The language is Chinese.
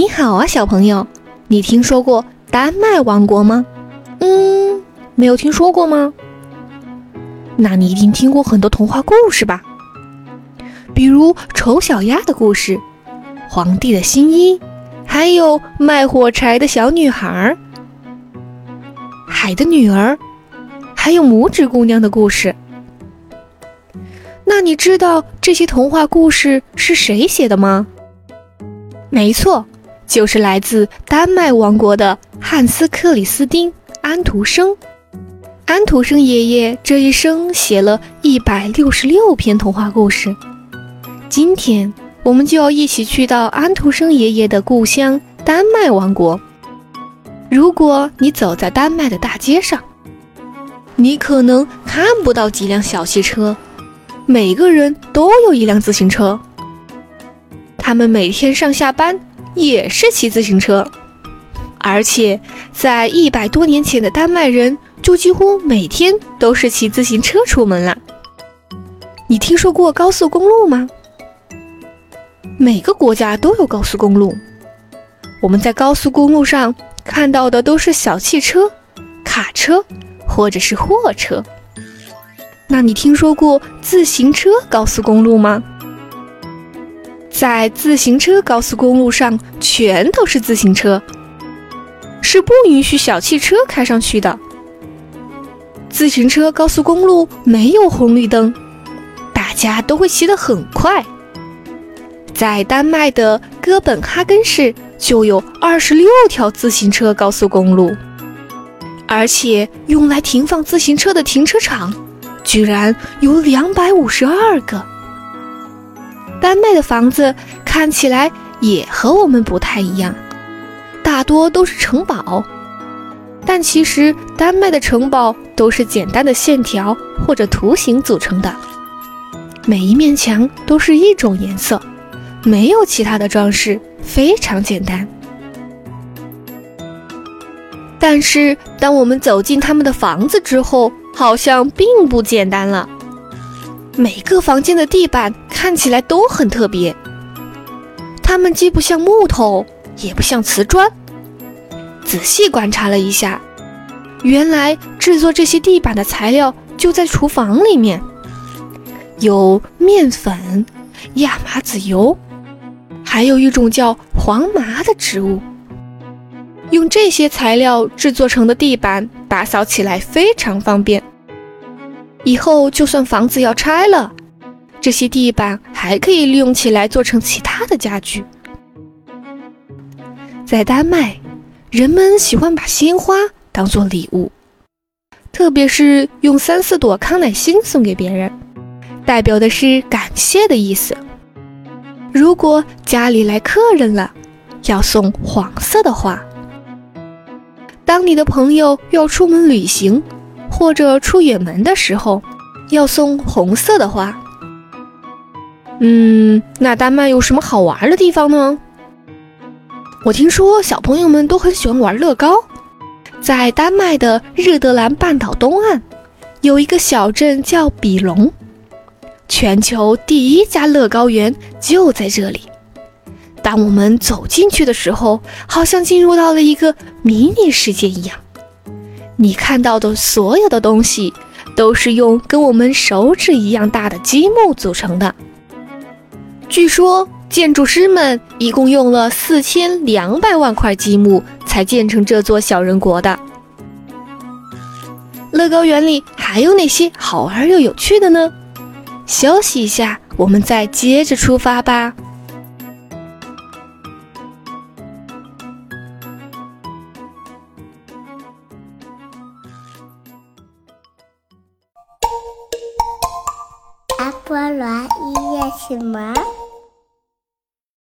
你好啊，小朋友，你听说过丹麦王国吗？嗯，没有听说过吗？那你一定听过很多童话故事吧？比如丑小鸭的故事、皇帝的新衣，还有卖火柴的小女孩、海的女儿，还有拇指姑娘的故事。那你知道这些童话故事是谁写的吗？没错。就是来自丹麦王国的汉斯·克里斯汀·安徒生。安徒生爷爷这一生写了一百六十六篇童话故事。今天我们就要一起去到安徒生爷爷的故乡丹麦王国。如果你走在丹麦的大街上，你可能看不到几辆小汽车，每个人都有一辆自行车。他们每天上下班。也是骑自行车，而且在一百多年前的丹麦人就几乎每天都是骑自行车出门了。你听说过高速公路吗？每个国家都有高速公路。我们在高速公路上看到的都是小汽车、卡车或者是货车。那你听说过自行车高速公路吗？在自行车高速公路上，全都是自行车，是不允许小汽车开上去的。自行车高速公路没有红绿灯，大家都会骑得很快。在丹麦的哥本哈根市就有二十六条自行车高速公路，而且用来停放自行车的停车场居然有两百五十二个。丹麦的房子看起来也和我们不太一样，大多都是城堡，但其实丹麦的城堡都是简单的线条或者图形组成的，每一面墙都是一种颜色，没有其他的装饰，非常简单。但是当我们走进他们的房子之后，好像并不简单了。每个房间的地板看起来都很特别，它们既不像木头，也不像瓷砖。仔细观察了一下，原来制作这些地板的材料就在厨房里面，有面粉、亚麻籽油，还有一种叫黄麻的植物。用这些材料制作成的地板，打扫起来非常方便。以后就算房子要拆了，这些地板还可以利用起来做成其他的家具。在丹麦，人们喜欢把鲜花当做礼物，特别是用三四朵康乃馨送给别人，代表的是感谢的意思。如果家里来客人了，要送黄色的花。当你的朋友要出门旅行。或者出远门的时候，要送红色的花。嗯，那丹麦有什么好玩的地方呢？我听说小朋友们都很喜欢玩乐高。在丹麦的日德兰半岛东岸，有一个小镇叫比隆，全球第一家乐高园就在这里。当我们走进去的时候，好像进入到了一个迷你世界一样。你看到的所有的东西，都是用跟我们手指一样大的积木组成的。据说建筑师们一共用了四千两百万块积木才建成这座小人国的。乐高园里还有哪些好玩又有趣的呢？休息一下，我们再接着出发吧。菠萝音乐什么？